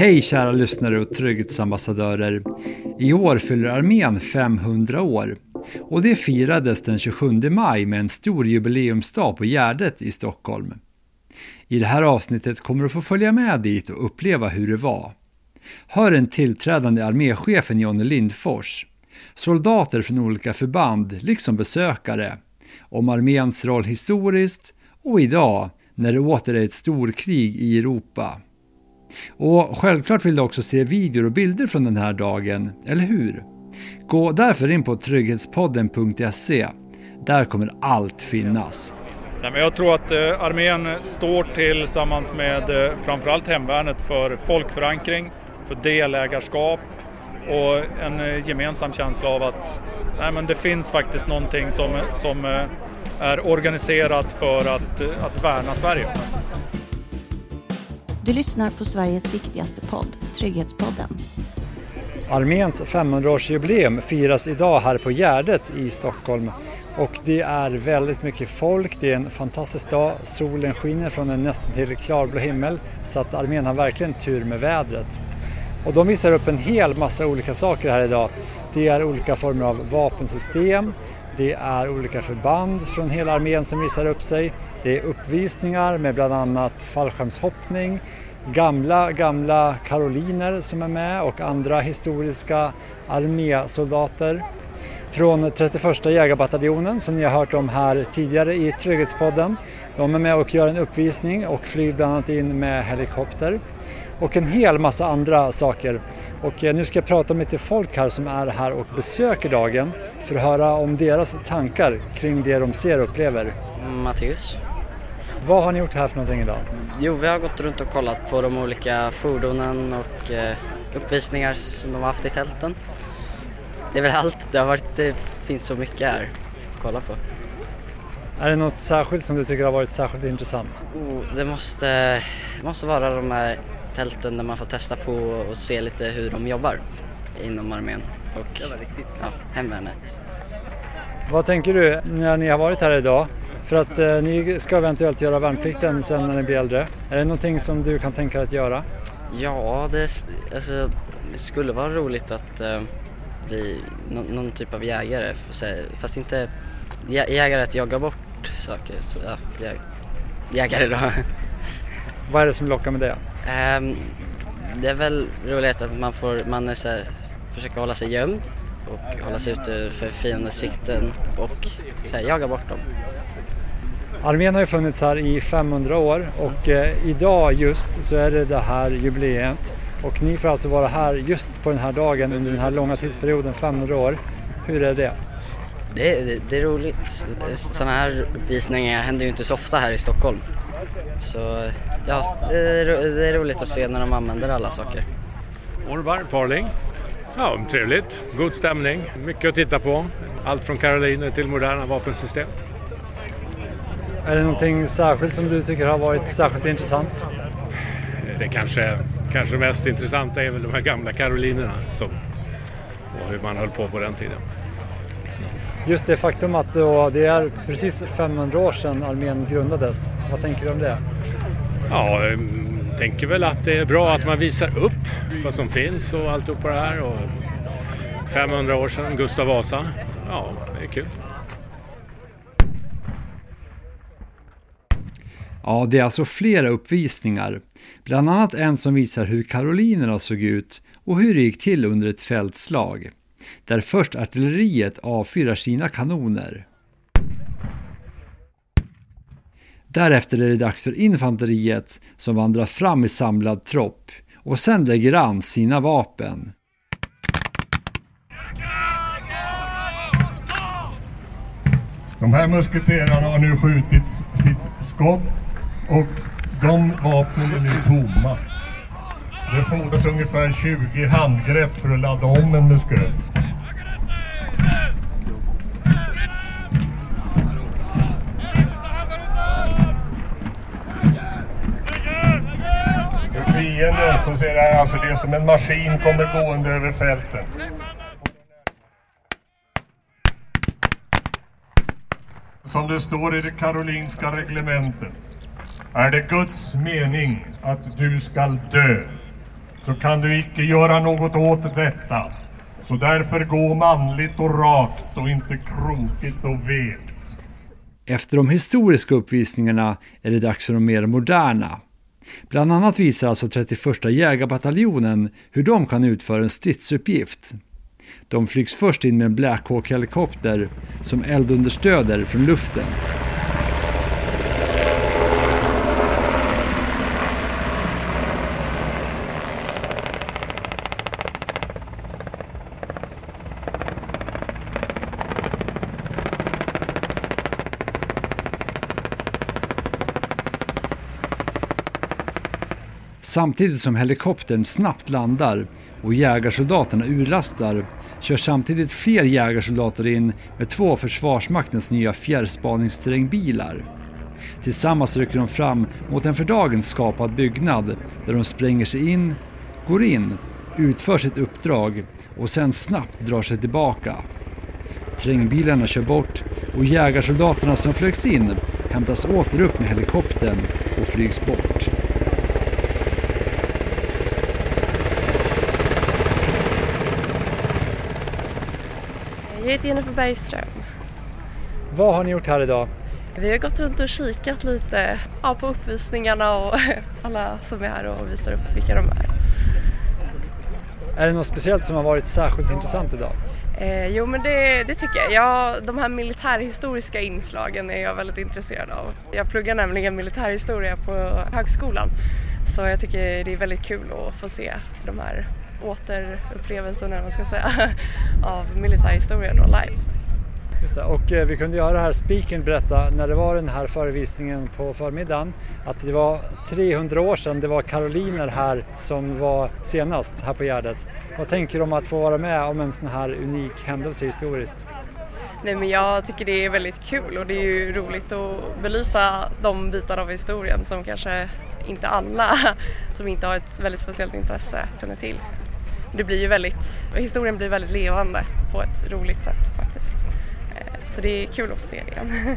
Hej kära lyssnare och trygghetsambassadörer. I år fyller armén 500 år och det firades den 27 maj med en stor jubileumsdag på Gärdet i Stockholm. I det här avsnittet kommer du få följa med dit och uppleva hur det var. Hör den tillträdande arméchefen Jonny Lindfors, soldater från olika förband liksom besökare, om arméns roll historiskt och idag när det åter är ett storkrig i Europa. Och självklart vill du också se videor och bilder från den här dagen, eller hur? Gå därför in på trygghetspodden.se. Där kommer allt finnas. Nej, men jag tror att eh, armén står tillsammans med eh, framförallt hemvärnet för folkförankring, för delägarskap och en eh, gemensam känsla av att nej, men det finns faktiskt någonting som, som är organiserat för att, att värna Sverige. Du lyssnar på Sveriges viktigaste podd, Trygghetspodden. Arméns 500-årsjubileum firas idag här på Gärdet i Stockholm. Och det är väldigt mycket folk, det är en fantastisk dag, solen skiner från en nästan till klarblå himmel så att armén har verkligen tur med vädret. Och de visar upp en hel massa olika saker här idag. Det är olika former av vapensystem, det är olika förband från hela armén som visar upp sig. Det är uppvisningar med bland annat fallskärmshoppning, gamla, gamla karoliner som är med och andra historiska armésoldater. Från 31 jägarbataljonen som ni har hört om här tidigare i Trygghetspodden. De är med och gör en uppvisning och flyger bland annat in med helikopter och en hel massa andra saker. Och eh, nu ska jag prata med lite folk här som är här och besöker dagen för att höra om deras tankar kring det de ser och upplever. Matteus. Vad har ni gjort här för någonting idag? Jo, vi har gått runt och kollat på de olika fordonen och eh, uppvisningar som de har haft i tälten. Det är väl allt. Det, har varit, det finns så mycket här att kolla på. Är det något särskilt som du tycker har varit särskilt intressant? Oh, det måste, måste vara de här tälten där man får testa på och se lite hur de jobbar inom armén och ja, hemvärnet. Vad tänker du när ni har varit här idag? För att eh, ni ska eventuellt göra värnplikten sen när ni blir äldre. Är det någonting som du kan tänka dig att göra? Ja, det, alltså, det skulle vara roligt att eh, bli no någon typ av jägare. Fast inte jä jägare att jaga bort saker. Så, ja, jä jägare då. Vad är det som lockar med det? Um, det är väl roligt att man får, man är så här, försöker hålla sig gömd och hålla sig ute för fiendens sikten och så här, jaga bort dem. Armén har ju funnits här i 500 år och eh, idag just så är det det här jubileet och ni får alltså vara här just på den här dagen under den här långa tidsperioden, 500 år. Hur är det? Det, det, det är roligt. Sådana här uppvisningar händer ju inte så ofta här i Stockholm. Så ja, det är, det är roligt att se när de använder alla saker. Orvar Parling. Ja, trevligt. God stämning. Mycket att titta på. Allt från karoliner till moderna vapensystem. Är det någonting särskilt som du tycker har varit särskilt intressant? Det kanske, kanske mest intressanta är väl de här gamla karolinerna som, och hur man höll på på den tiden. Just det faktum att det är precis 500 år sedan armén grundades. Vad tänker du om det? Ja, jag tänker väl att det är bra att man visar upp vad som finns och alltihopa det här. Och 500 år sedan, Gustav Vasa. Ja, det är kul. Ja, det är alltså flera uppvisningar. Bland annat en som visar hur karolinerna såg ut och hur det gick till under ett fältslag. Där först artilleriet avfyrar sina kanoner. Därefter är det dags för infanteriet som vandrar fram i samlad tropp och sen lägger an sina vapen. De här musketerarna har nu skjutit sitt skott och de vapnen är nu tomma. Det fordras ungefär 20 handgrepp för att ladda om en musköt. Så ser det alltså det som en maskin kommer gående över fälten. Som det står i det karolinska reglementet är det Guds mening att du skall dö. så kan du icke göra något åt detta. Så därför gå manligt och rakt och inte krokigt och vekt. Efter de historiska uppvisningarna är det dags för de mer moderna. Bland annat visar alltså 31 jägarbataljonen hur de kan utföra en stridsuppgift. De flygs först in med en Black Hawk-helikopter som eldunderstöder från luften. Samtidigt som helikoptern snabbt landar och jägarsoldaterna urlastar kör samtidigt fler jägarsoldater in med två av Försvarsmaktens nya fjärrspaningsterrängbilar. Tillsammans rycker de fram mot en för dagen skapad byggnad där de spränger sig in, går in, utför sitt uppdrag och sen snabbt drar sig tillbaka. Terrängbilarna kör bort och jägarsoldaterna som flögs in hämtas åter upp med helikoptern och flygs bort. Jag heter Jennifer Bergström. Vad har ni gjort här idag? Vi har gått runt och kikat lite ja, på uppvisningarna och alla som är här och visar upp vilka de är. Är det något speciellt som har varit särskilt intressant idag? Eh, jo men det, det tycker jag. jag. De här militärhistoriska inslagen är jag väldigt intresserad av. Jag pluggar nämligen militärhistoria på högskolan så jag tycker det är väldigt kul att få se de här återupplevelsen eller vad man ska säga, av militärhistorien då live. Det. Och eh, vi kunde göra här, speakern berätta när det var den här förevisningen på förmiddagen att det var 300 år sedan det var karoliner här som var senast här på Gärdet. Vad tänker du om att få vara med om en sån här unik händelse historiskt? Nej men jag tycker det är väldigt kul och det är ju roligt att belysa de bitar av historien som kanske inte alla som inte har ett väldigt speciellt intresse känner till det blir ju väldigt, historien blir väldigt levande på ett roligt sätt faktiskt. Eh, så det är kul att få se det igen.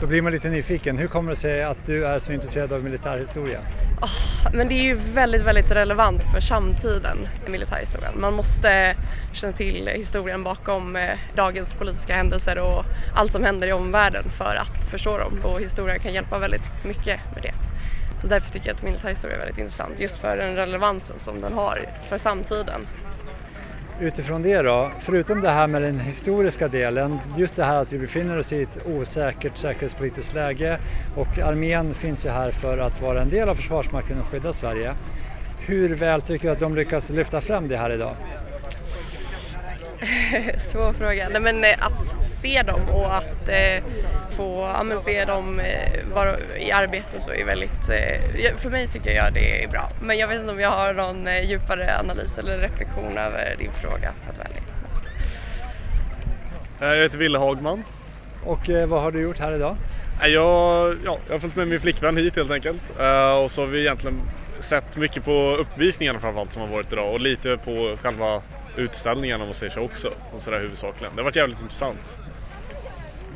Då blir man lite nyfiken. Hur kommer det sig att du är så intresserad av militärhistoria? Oh, men det är ju väldigt, väldigt relevant för samtiden, militärhistorien. Man måste känna till historien bakom eh, dagens politiska händelser och allt som händer i omvärlden för att förstå dem och historien kan hjälpa väldigt mycket med det. Så därför tycker jag att militärhistoria är väldigt intressant, just för den relevansen som den har för samtiden. Utifrån det då, förutom det här med den historiska delen, just det här att vi befinner oss i ett osäkert säkerhetspolitiskt läge och armén finns ju här för att vara en del av Försvarsmakten och skydda Sverige. Hur väl tycker du att de lyckas lyfta fram det här idag? Svår fråga. Nej, men eh, att se dem och att eh, få ja, se dem eh, vara i arbete så är väldigt, eh, för mig tycker jag det är bra. Men jag vet inte om jag har någon eh, djupare analys eller reflektion över din fråga för att välja. Jag heter Ville Hagman. Och eh, vad har du gjort här idag? Jag, ja, jag har följt med min flickvän hit helt enkelt. och så har vi egentligen sett mycket på uppvisningarna framförallt som har varit idag och lite på själva utställningen om man säger så också. Och sådär huvudsakligen. Det har varit jävligt intressant.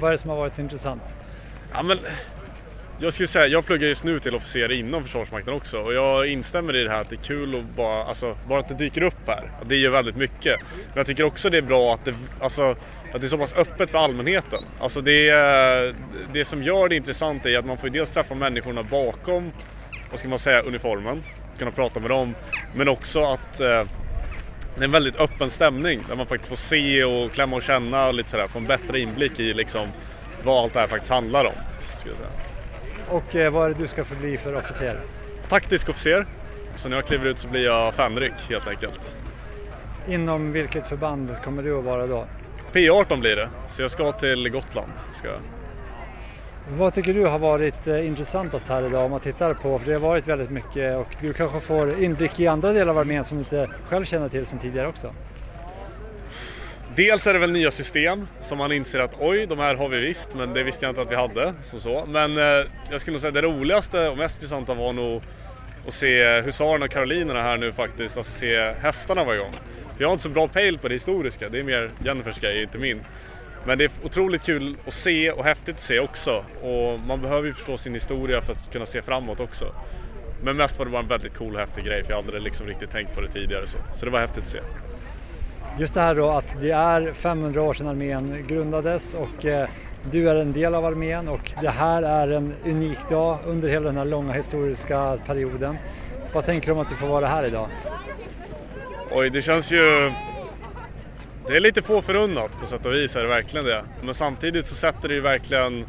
Vad är det som har varit intressant? Ja, men, jag skulle säga, jag pluggar just nu till officer inom Försvarsmakten också och jag instämmer i det här att det är kul att bara, alltså, bara att det dyker upp här. Det gör väldigt mycket. Men jag tycker också det är bra att det, alltså, att det är så pass öppet för allmänheten. Alltså det, det som gör det intressant är att man får dels träffa människorna bakom, vad ska man säga, uniformen. Kunna prata med dem. Men också att eh, det är en väldigt öppen stämning där man faktiskt får se och klämma och känna och lite sådär, få en bättre inblick i liksom vad allt det här faktiskt handlar om. Och eh, vad är det du ska få bli för officer? Taktisk officer. Så när jag kliver ut så blir jag fänrik helt enkelt. Inom vilket förband kommer du att vara då? P18 blir det, så jag ska till Gotland. Ska jag. Vad tycker du har varit eh, intressantast här idag om man tittar på, för det har varit väldigt mycket och du kanske får inblick i andra delar av armén som du inte själv känner till sedan tidigare också? Dels är det väl nya system som man inser att oj, de här har vi visst, men det visste jag inte att vi hade. Som så. Men eh, jag skulle nog säga det roligaste och mest intressanta var nog att se husarerna och karolinerna här nu faktiskt, alltså se hästarna varje gång. För jag har inte så bra pejl på det historiska, det är mer Jennifers grej, inte min. Men det är otroligt kul att se och häftigt att se också. Och man behöver ju förstå sin historia för att kunna se framåt också. Men mest var det bara en väldigt cool och häftig grej för jag hade liksom riktigt tänkt på det tidigare. Så, så det var häftigt att se. Just det här då att det är 500 år sedan armén grundades och eh, du är en del av armén och det här är en unik dag under hela den här långa historiska perioden. Vad tänker du om att du får vara här idag? Oj, det känns ju... Det är lite få förunnat på sätt och vis är det verkligen det. Men samtidigt så sätter det ju verkligen...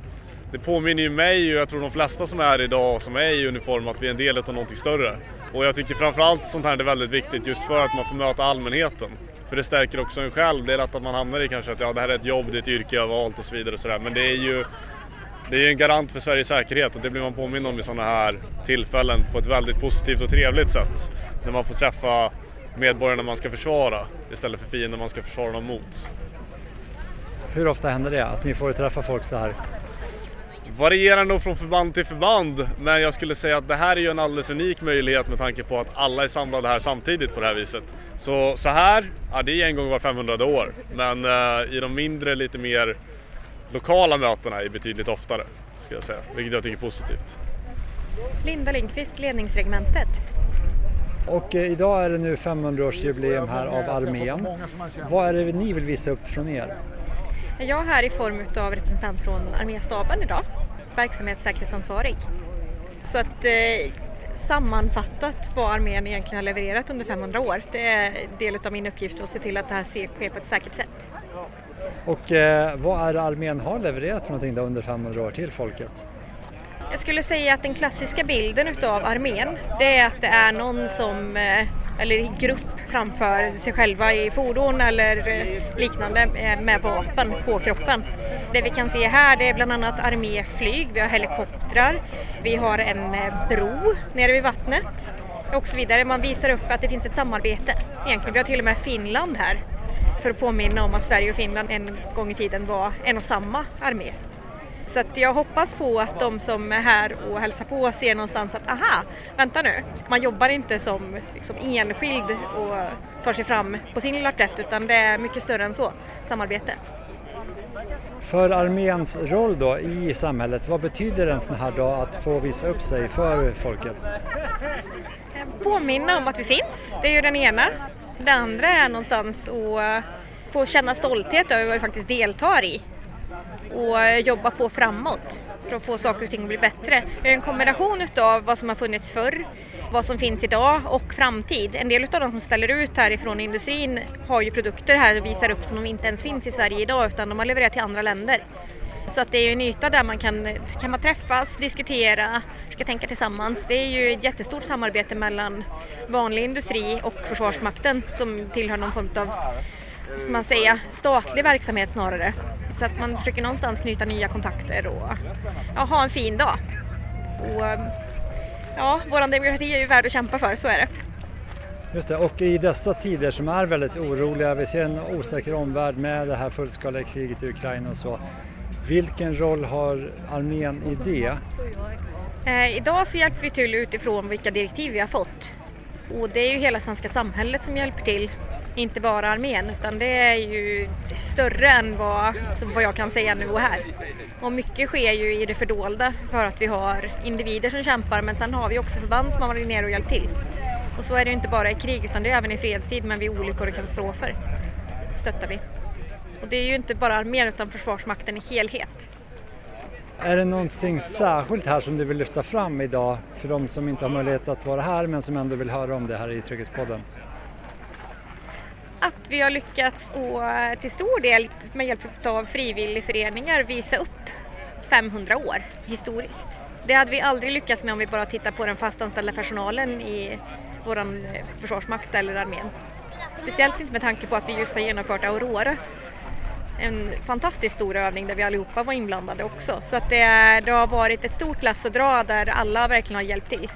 Det påminner ju mig och jag tror de flesta som är här idag som är i uniform att vi är en del av någonting större. Och jag tycker framförallt sånt här är väldigt viktigt just för att man får möta allmänheten. För det stärker också en själv. Det är lätt att man hamnar i kanske att ja, det här är ett jobb, det är ett yrke jag har valt och så vidare. Och så där. Men det är ju det är en garant för Sveriges säkerhet och det blir man påminn om i sådana här tillfällen på ett väldigt positivt och trevligt sätt. När man får träffa medborgarna man ska försvara istället för fienden man ska försvara dem mot. Hur ofta händer det att ni får träffa folk så här? Varierar nog från förband till förband men jag skulle säga att det här är ju en alldeles unik möjlighet med tanke på att alla är samlade här samtidigt på det här viset. Så, så här, ja det är en gång var 500 år men uh, i de mindre lite mer lokala mötena är betydligt oftare skulle jag säga, vilket jag tycker är positivt. Linda Lindqvist, ledningsregementet. Och eh, idag är det nu 500-årsjubileum här av armén. Vad är det ni vill visa upp från er? Jag är här i form av representant från arméstaben idag, verksamhetssäkerhetsansvarig. Så att eh, sammanfattat vad armén egentligen har levererat under 500 år, det är del av min uppgift att se till att det här sker på ett säkert sätt. Och eh, vad är det armén har levererat för någonting då under 500 år till folket? Jag skulle säga att den klassiska bilden utav armén det är att det är någon som eh, eller i grupp framför sig själva i fordon eller eh, liknande eh, med vapen på kroppen. Det vi kan se här det är bland annat arméflyg, vi har helikoptrar, vi har en bro nere vid vattnet och så vidare. Man visar upp att det finns ett samarbete. Egentligen, vi har till och med Finland här för att påminna om att Sverige och Finland en gång i tiden var en och samma armé. Så jag hoppas på att de som är här och hälsar på ser någonstans att aha, vänta nu, man jobbar inte som liksom, enskild och tar sig fram på sin lilla plätt utan det är mycket större än så, samarbete. För arméns roll då i samhället, vad betyder en sån här dag att få visa upp sig för folket? Påminna om att vi finns, det är ju den ena. Det andra är någonstans att få känna stolthet över vad vi faktiskt deltar i och eh, jobba på framåt för att få saker och ting att bli bättre. Det är en kombination av vad som har funnits förr, vad som finns idag och framtid. En del av de som ställer ut härifrån industrin har ju produkter här och visar upp som de inte ens finns i Sverige idag utan de har levererat till andra länder. Så att det är en yta där man kan, kan man träffas, diskutera, försöka tänka tillsammans. Det är ju ett jättestort samarbete mellan vanlig industri och Försvarsmakten som tillhör någon form av ska man säga, statlig verksamhet snarare. Så att man försöker någonstans knyta nya kontakter och ja, ha en fin dag. Och, ja, vår demokrati är ju värd att kämpa för, så är det. Just det, och i dessa tider som är väldigt oroliga, vi ser en osäker omvärld med det här fullskaliga kriget i Ukraina och så. Vilken roll har armén i det? Eh, idag så hjälper vi till utifrån vilka direktiv vi har fått. Och det är ju hela svenska samhället som hjälper till inte bara armén utan det är ju större än vad, vad jag kan säga nu och här. Och mycket sker ju i det fördolda för att vi har individer som kämpar men sen har vi också förband som har varit nere och hjälpt till. Och så är det ju inte bara i krig utan det är även i fredstid men vid olyckor och katastrofer stöttar vi. Och det är ju inte bara armén utan Försvarsmakten i helhet. Är det någonting särskilt här som du vill lyfta fram idag för de som inte har möjlighet att vara här men som ändå vill höra om det här i Trygghetspodden? Att vi har lyckats och till stor del med hjälp av frivilligföreningar visa upp 500 år historiskt. Det hade vi aldrig lyckats med om vi bara tittar på den fastanställda personalen i vår eh, försvarsmakt eller armén. Speciellt inte med tanke på att vi just har genomfört Aurora. En fantastiskt stor övning där vi allihopa var inblandade också. Så att det, det har varit ett stort lass att dra där alla verkligen har hjälpt till.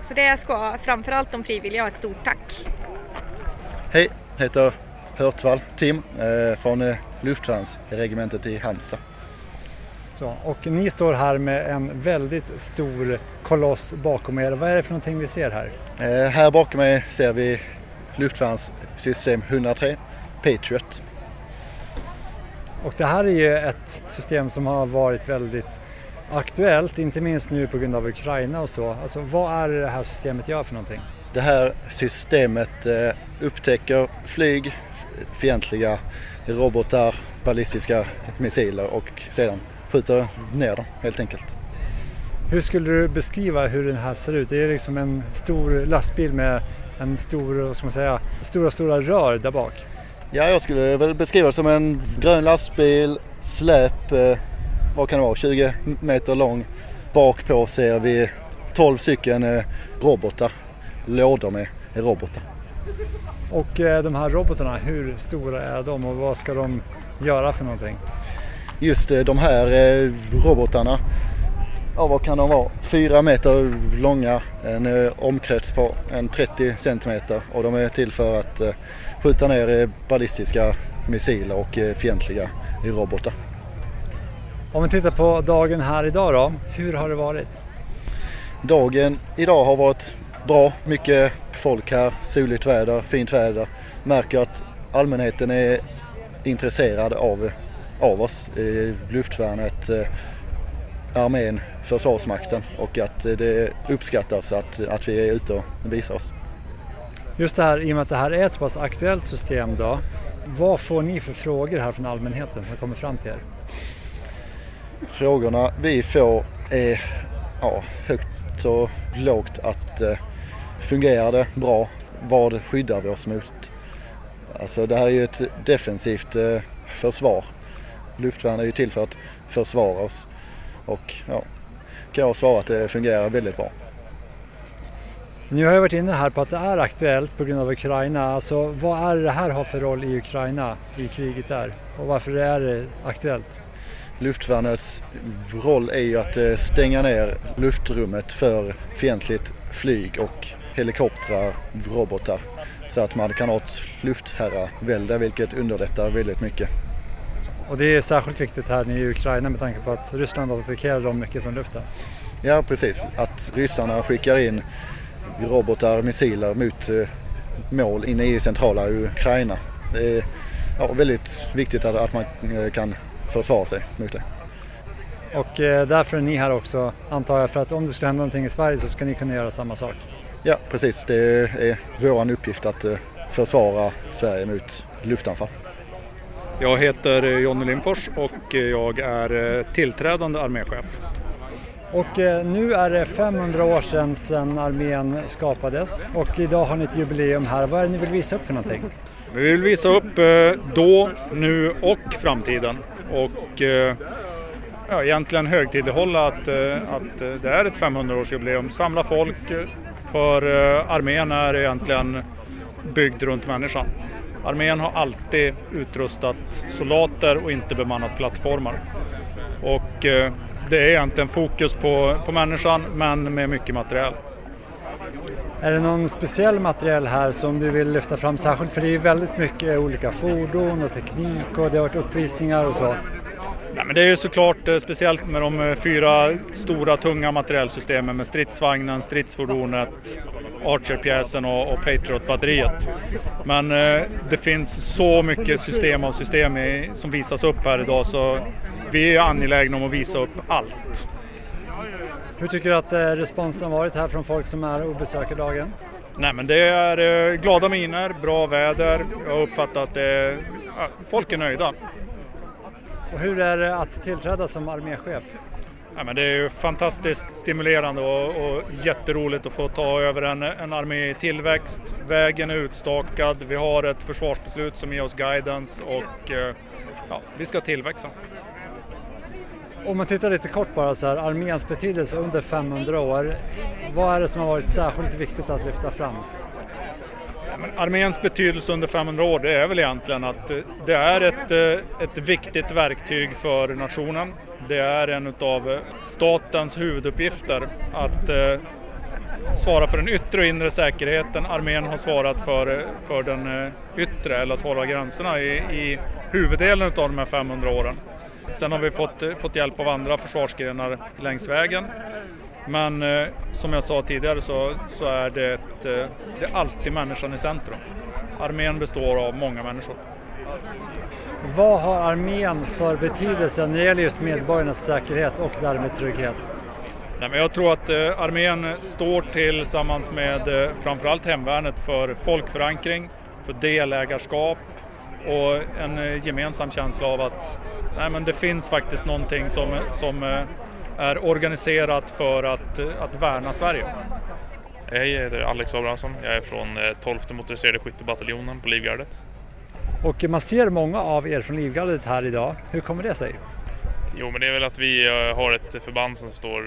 Så det ska framförallt de frivilliga ha ett stort tack. Hej, heter Hörtvall Tim eh, från eh, luftvärnsregementet i Halmstad. Så, och ni står här med en väldigt stor koloss bakom er. Vad är det för någonting vi ser här? Eh, här bakom mig ser vi luftvärnssystem 103 Patriot. Och det här är ju ett system som har varit väldigt aktuellt, inte minst nu på grund av Ukraina och så. Alltså vad är det det här systemet gör för någonting? Det här systemet eh, upptäcker flyg, fientliga robotar, ballistiska missiler och sedan skjuter ner dem helt enkelt. Hur skulle du beskriva hur den här ser ut? Det är liksom en stor lastbil med en stor, ska man säga, stora, stora rör där bak. Ja, jag skulle väl beskriva det som en grön lastbil, släp, eh, vad kan det vara, 20 meter lång. Bak på ser vi 12 stycken eh, robotar, lådor med robotar. Och eh, de här robotarna, hur stora är de och vad ska de göra för någonting? Just eh, de här eh, robotarna, ja vad kan de vara? Fyra meter långa, en omkrets på en 30 centimeter och de är till för att skjuta ner ballistiska missiler och fientliga robotar. Om vi tittar på dagen här idag då, hur har det varit? Dagen idag har varit bra, mycket folk här, soligt väder, fint väder. Märker att allmänheten är intresserad av, av oss, luftvärnet, eh, armén, Försvarsmakten och att det uppskattas att, att vi är ute och visar oss. Just det här, i och med att det här är ett så pass aktuellt system då, vad får ni för frågor här från allmänheten som kommer fram till er? Frågorna vi får är ja, högt och lågt att eh, fungerar det bra? Vad skyddar vi oss mot? Alltså det här är ju ett defensivt eh, försvar. Luftvärn är ju till för att försvara oss och ja, kan jag svara att det fungerar väldigt bra. Nu har jag varit inne här på att det är aktuellt på grund av Ukraina. Alltså vad är det här har för roll i Ukraina, i kriget där? Och varför är det aktuellt? Luftvärnets roll är ju att eh, stänga ner luftrummet för fientligt flyg och helikoptrar, robotar. Så att man kan ha ett luftherravälde vilket underlättar väldigt mycket. Och det är särskilt viktigt här i Ukraina med tanke på att Ryssland attackerar dem mycket från luften. Ja precis, att ryssarna skickar in robotar, missiler mot eh, mål inne i centrala Ukraina. Det är ja, väldigt viktigt att man eh, kan försvara sig mot det. Och eh, därför är ni här också antar jag för att om det skulle hända någonting i Sverige så ska ni kunna göra samma sak? Ja precis, det är vår uppgift att försvara Sverige mot luftanfall. Jag heter Jonny Lindfors och jag är tillträdande arméchef. Och nu är det 500 år sedan, sedan armén skapades och idag har ni ett jubileum här. Vad är det ni vill visa upp för någonting? Vi vill visa upp då, nu och framtiden och ja, egentligen högtidlighålla att, att det är ett 500-årsjubileum. Samla folk för eh, armén är egentligen byggd runt människan. Armén har alltid utrustat soldater och inte bemannat plattformar. Och eh, det är egentligen fokus på, på människan men med mycket material. Är det någon speciell materiell här som du vill lyfta fram särskilt? För det är väldigt mycket olika fordon och teknik och det har varit uppvisningar och så. Nej, men det är ju såklart eh, speciellt med de eh, fyra stora tunga materielsystemen med stridsvagnen, stridsfordonet, Archer-pjäsen och, och Patriot-batteriet. Men eh, det finns så mycket system av system i, som visas upp här idag så vi är angelägna om att visa upp allt. Hur tycker du att eh, responsen varit här från folk som är och besöker dagen? Nej men det är eh, glada miner, bra väder. Jag har uppfattat att ja, folk är nöjda. Och hur är det att tillträda som arméchef? Ja, men det är ju fantastiskt stimulerande och, och jätteroligt att få ta över en, en armé i tillväxt. Vägen är utstakad, vi har ett försvarsbeslut som ger oss guidance och eh, ja, vi ska tillväxa. Om man tittar lite kort bara så här, arméns betydelse under 500 år. Vad är det som har varit särskilt viktigt att lyfta fram? Arméns betydelse under 500 år det är väl egentligen att eh, det är ett, eh, ett viktigt verktyg för nationen. Det är en av eh, statens huvuduppgifter att svara för den yttre och inre säkerheten. Armén har svarat för, för den yttre, eller att hålla gränserna i, i huvuddelen av de här 500 åren. Sen har vi fått, fått hjälp av andra försvarsgrenar längs vägen. Men eh, som jag sa tidigare så, så är det, ett, eh, det är alltid människan i centrum. Armén består av många människor. Vad har armén för betydelse när det gäller just medborgarnas säkerhet och därmed trygghet? Nej, men jag tror att eh, armén står tillsammans med eh, framförallt hemvärnet för folkförankring, för delägarskap och en eh, gemensam känsla av att nej, men det finns faktiskt någonting som, som eh, är organiserat för att, eh, att värna Sverige. Hej, jag heter Alex Abrahamsson. Jag är från 12 motoriserade skyttebataljonen på Livgardet. Och man ser många av er från Livgardet här idag. Hur kommer det sig? Jo, men det är väl att vi har ett förband som står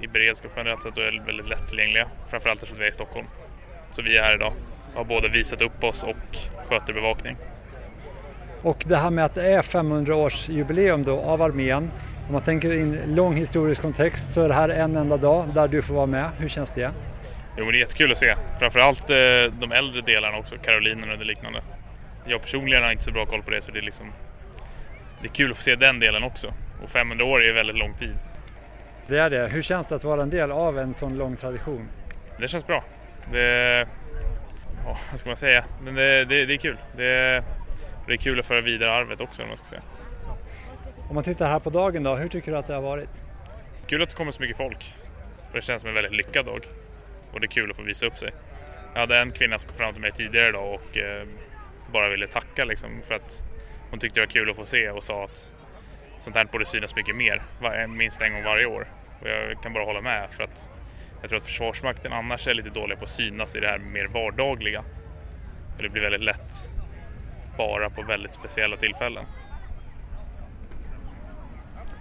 i beredskap generellt sett och är väldigt lättillgängliga. Framförallt eftersom vi är i Stockholm. Så vi är här idag. Har både visat upp oss och sköter bevakning. Och det här med att det är 500-årsjubileum då av armén. Om man tänker i en lång historisk kontext så är det här en enda dag där du får vara med. Hur känns det? Jo, men det är jättekul att se. Framförallt eh, de äldre delarna också, Karolinerna och det liknande. Jag personligen har inte så bra koll på det så det är liksom det är kul att få se den delen också. Och 500 år är väldigt lång tid. Det är det. Hur känns det att vara en del av en sån lång tradition? Det känns bra. Det, oh, vad ska man säga? Men det, det, det är kul. Det, det är kul att föra vidare arvet också om man ska säga. Om man tittar här på dagen då, hur tycker du att det har varit? Kul att det kommer så mycket folk. Och det känns som en väldigt lyckad dag. Och det är kul att få visa upp sig. Jag hade en kvinna som kom fram till mig tidigare idag och eh, bara ville tacka liksom för att hon tyckte det var kul att få se och sa att sånt här borde synas mycket mer, minst en gång varje år. Och jag kan bara hålla med för att jag tror att Försvarsmakten annars är lite dåliga på att synas i det här mer vardagliga. det blir väldigt lätt bara på väldigt speciella tillfällen.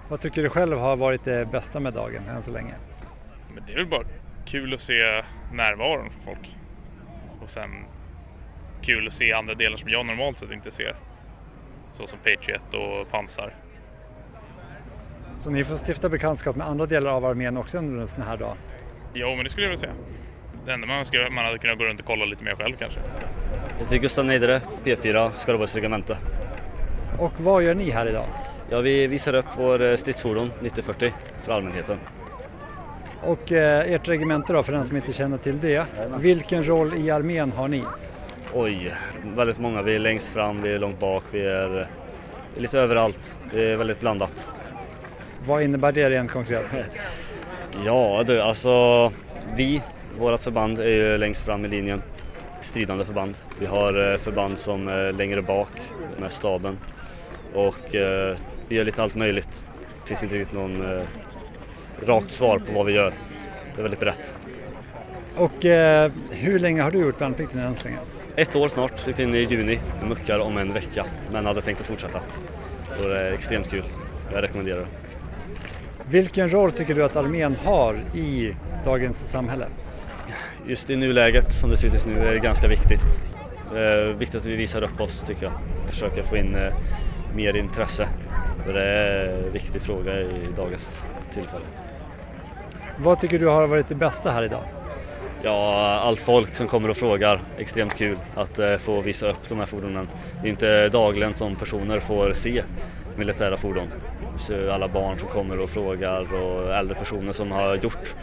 Vad tycker du själv har varit det bästa med dagen än så länge? Men det är väl bara kul att se närvaron för folk. Och sen kul att se andra delar som jag normalt sett inte ser. Så som Patriot och pansar. Så ni får stifta bekantskap med andra delar av armén också under en sån här dag? Jo, men det skulle jag vilja säga. Det enda man önskar man hade kunnat gå runt och kolla lite mer själv kanske. Jag heter Gustav Neidere, P4, Skaraborgs regemente. Och vad gör ni här idag? Ja, vi visar upp vår eh, stridsfordon 9040 för allmänheten. Och eh, ert regemente då, för den som inte känner till det. Vilken roll i armén har ni? Oj, väldigt många. Vi är längst fram, vi är långt bak, vi är lite överallt. Det är väldigt blandat. Vad innebär det rent konkret? ja du, alltså vi, vårt förband är ju längst fram i linjen. Stridande förband. Vi har eh, förband som är längre bak med staben och eh, vi gör lite allt möjligt. Det finns inte riktigt någon eh, rakt svar på vad vi gör. Det är väldigt brett. Och eh, hur länge har du gjort värnplikten än så länge? Ett år snart, gick in i juni, muckar om en vecka men hade tänkt att fortsätta. Och det är extremt kul, jag rekommenderar det. Vilken roll tycker du att armén har i dagens samhälle? Just i nuläget som det ser ut just nu är det ganska viktigt. Det är viktigt att vi visar upp oss tycker jag. Försöka få in eh, mer intresse. Det är en viktig fråga i dagens tillfälle. Vad tycker du har varit det bästa här idag? Ja, allt folk som kommer och frågar. Extremt kul att eh, få visa upp de här fordonen. Det är inte dagligen som personer får se militära fordon. Så alla barn som kommer och frågar och äldre personer som har gjort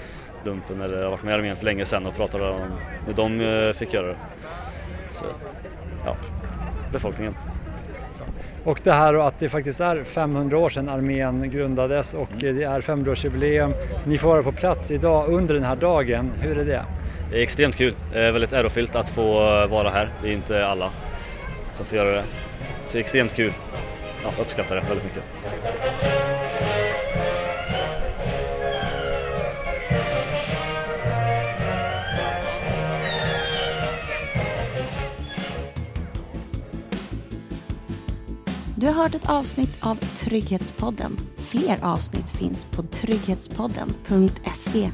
lumpen eller har varit med i armén för länge sedan och pratar om när de eh, fick göra det. Så, ja, befolkningen. Och det här att det faktiskt är 500 år sedan armén grundades och det är 500-årsjubileum. Ni får vara på plats idag under den här dagen. Hur är det? Det är extremt kul. Det är väldigt ärofyllt att få vara här. Det är inte alla som får göra det. Så det är extremt kul. Ja, uppskattar det väldigt mycket. Du har hört ett avsnitt av Trygghetspodden. Fler avsnitt finns på trygghetspodden.se